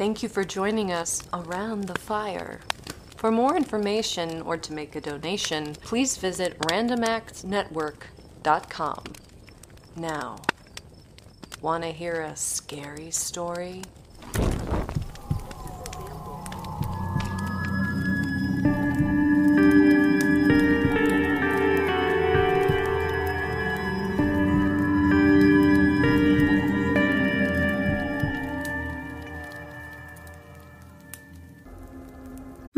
Thank you for joining us around the fire. For more information or to make a donation, please visit randomactsnetwork.com. Now, want to hear a scary story?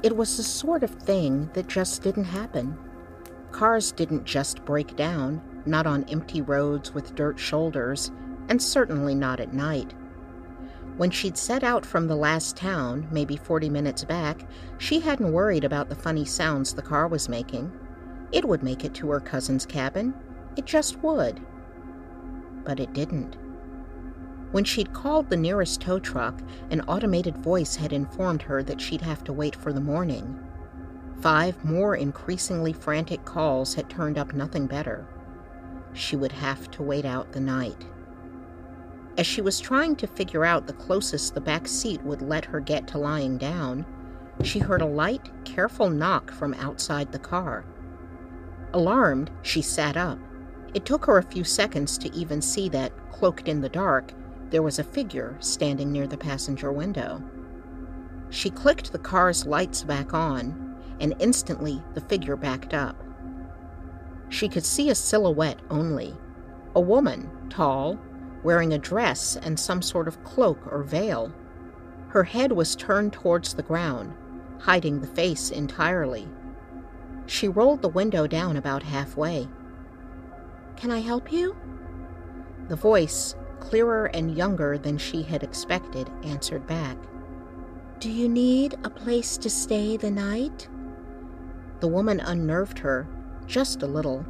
It was the sort of thing that just didn't happen. Cars didn't just break down, not on empty roads with dirt shoulders, and certainly not at night. When she'd set out from the last town, maybe 40 minutes back, she hadn't worried about the funny sounds the car was making. It would make it to her cousin's cabin. It just would. But it didn't. When she'd called the nearest tow truck, an automated voice had informed her that she'd have to wait for the morning. Five more increasingly frantic calls had turned up nothing better. She would have to wait out the night. As she was trying to figure out the closest the back seat would let her get to lying down, she heard a light, careful knock from outside the car. Alarmed, she sat up. It took her a few seconds to even see that, cloaked in the dark, there was a figure standing near the passenger window. She clicked the car's lights back on, and instantly the figure backed up. She could see a silhouette only a woman, tall, wearing a dress and some sort of cloak or veil. Her head was turned towards the ground, hiding the face entirely. She rolled the window down about halfway. Can I help you? The voice, clearer and younger than she had expected, answered back. Do you need a place to stay the night? The woman unnerved her, just a little,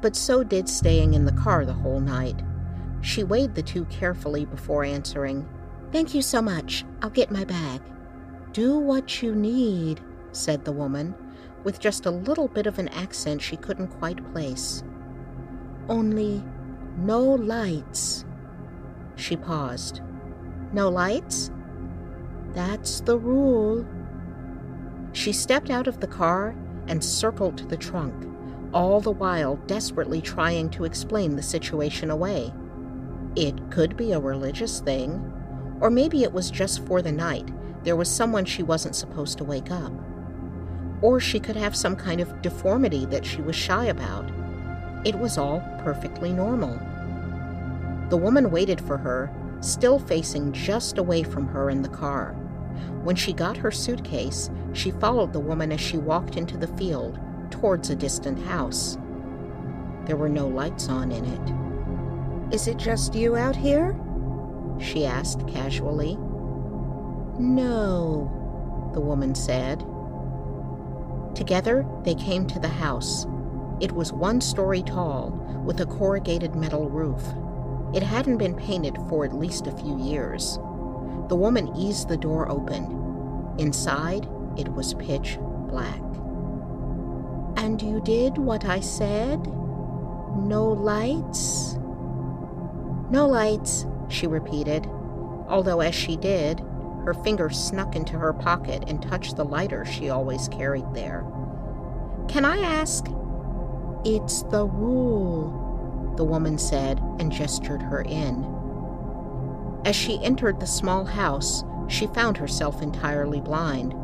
but so did staying in the car the whole night. She weighed the two carefully before answering. Thank you so much. I'll get my bag. Do what you need, said the woman, with just a little bit of an accent she couldn't quite place. Only no lights. She paused. No lights? That's the rule. She stepped out of the car and circled the trunk, all the while desperately trying to explain the situation away. It could be a religious thing, or maybe it was just for the night. There was someone she wasn't supposed to wake up. Or she could have some kind of deformity that she was shy about. It was all perfectly normal. The woman waited for her, still facing just away from her in the car. When she got her suitcase, she followed the woman as she walked into the field, towards a distant house. There were no lights on in it. Is it just you out here? She asked casually. No, the woman said. Together, they came to the house. It was one story tall, with a corrugated metal roof. It hadn't been painted for at least a few years. The woman eased the door open. Inside, it was pitch black. And you did what I said? No lights? No lights, she repeated, although as she did, her finger snuck into her pocket and touched the lighter she always carried there. Can I ask? It's the rule the woman said and gestured her in. As she entered the small house, she found herself entirely blind.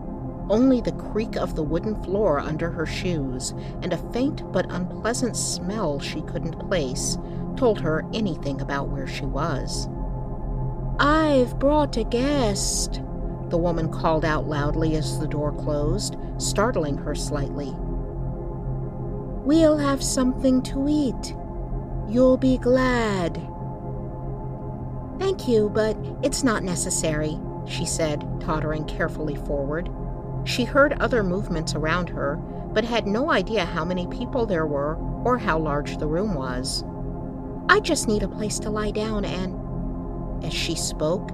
Only the creak of the wooden floor under her shoes and a faint but unpleasant smell she couldn't place told her anything about where she was. I've brought a guest, the woman called out loudly as the door closed, startling her slightly. We'll have something to eat. You'll be glad. Thank you, but it's not necessary, she said, tottering carefully forward. She heard other movements around her, but had no idea how many people there were or how large the room was. I just need a place to lie down and. As she spoke,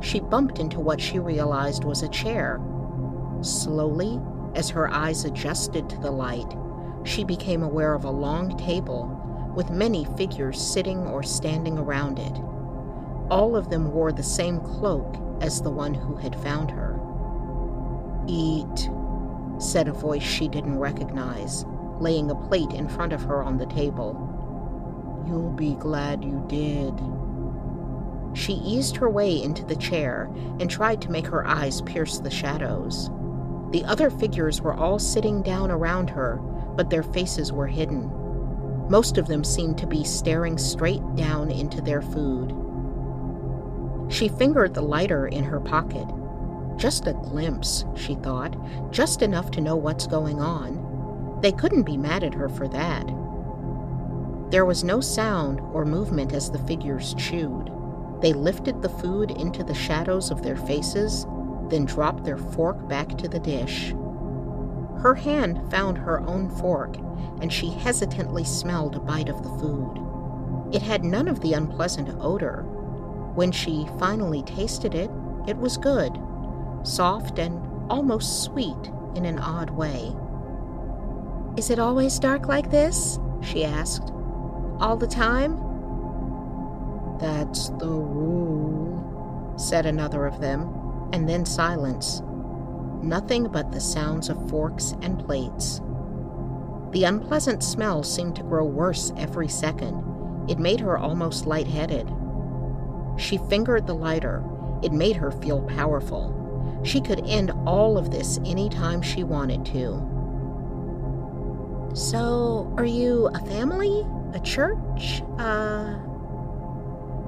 she bumped into what she realized was a chair. Slowly, as her eyes adjusted to the light, she became aware of a long table with many figures sitting or standing around it. All of them wore the same cloak as the one who had found her. Eat, said a voice she didn't recognize, laying a plate in front of her on the table. You'll be glad you did. She eased her way into the chair and tried to make her eyes pierce the shadows. The other figures were all sitting down around her, but their faces were hidden. Most of them seemed to be staring straight down into their food. She fingered the lighter in her pocket. Just a glimpse, she thought, just enough to know what's going on. They couldn't be mad at her for that. There was no sound or movement as the figures chewed. They lifted the food into the shadows of their faces, then dropped their fork back to the dish. Her hand found her own fork, and she hesitantly smelled a bite of the food. It had none of the unpleasant odor. When she finally tasted it, it was good, soft and almost sweet in an odd way. Is it always dark like this? she asked all the time? That's the rule, said another of them, and then silence. Nothing but the sounds of forks and plates. The unpleasant smell seemed to grow worse every second. It made her almost lightheaded. She fingered the lighter. It made her feel powerful. She could end all of this any time she wanted to. So, are you a family? A church? Uh.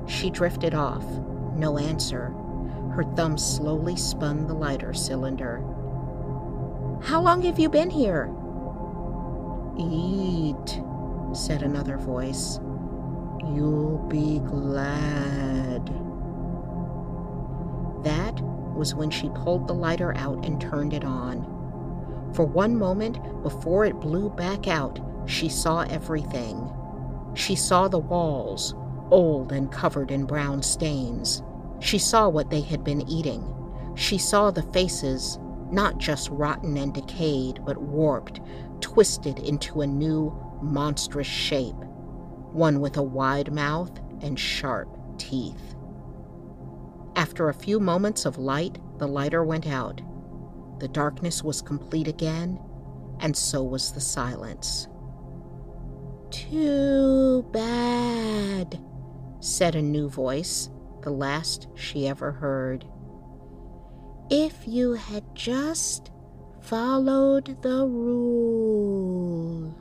She drifted off. No answer. Her thumb slowly spun the lighter cylinder. How long have you been here? Eat, said another voice. You'll be glad. That was when she pulled the lighter out and turned it on. For one moment, before it blew back out, she saw everything. She saw the walls, old and covered in brown stains. She saw what they had been eating. She saw the faces, not just rotten and decayed, but warped, twisted into a new, monstrous shape, one with a wide mouth and sharp teeth. After a few moments of light, the lighter went out. The darkness was complete again, and so was the silence. Too bad, said a new voice, the last she ever heard. If you had just followed the rule.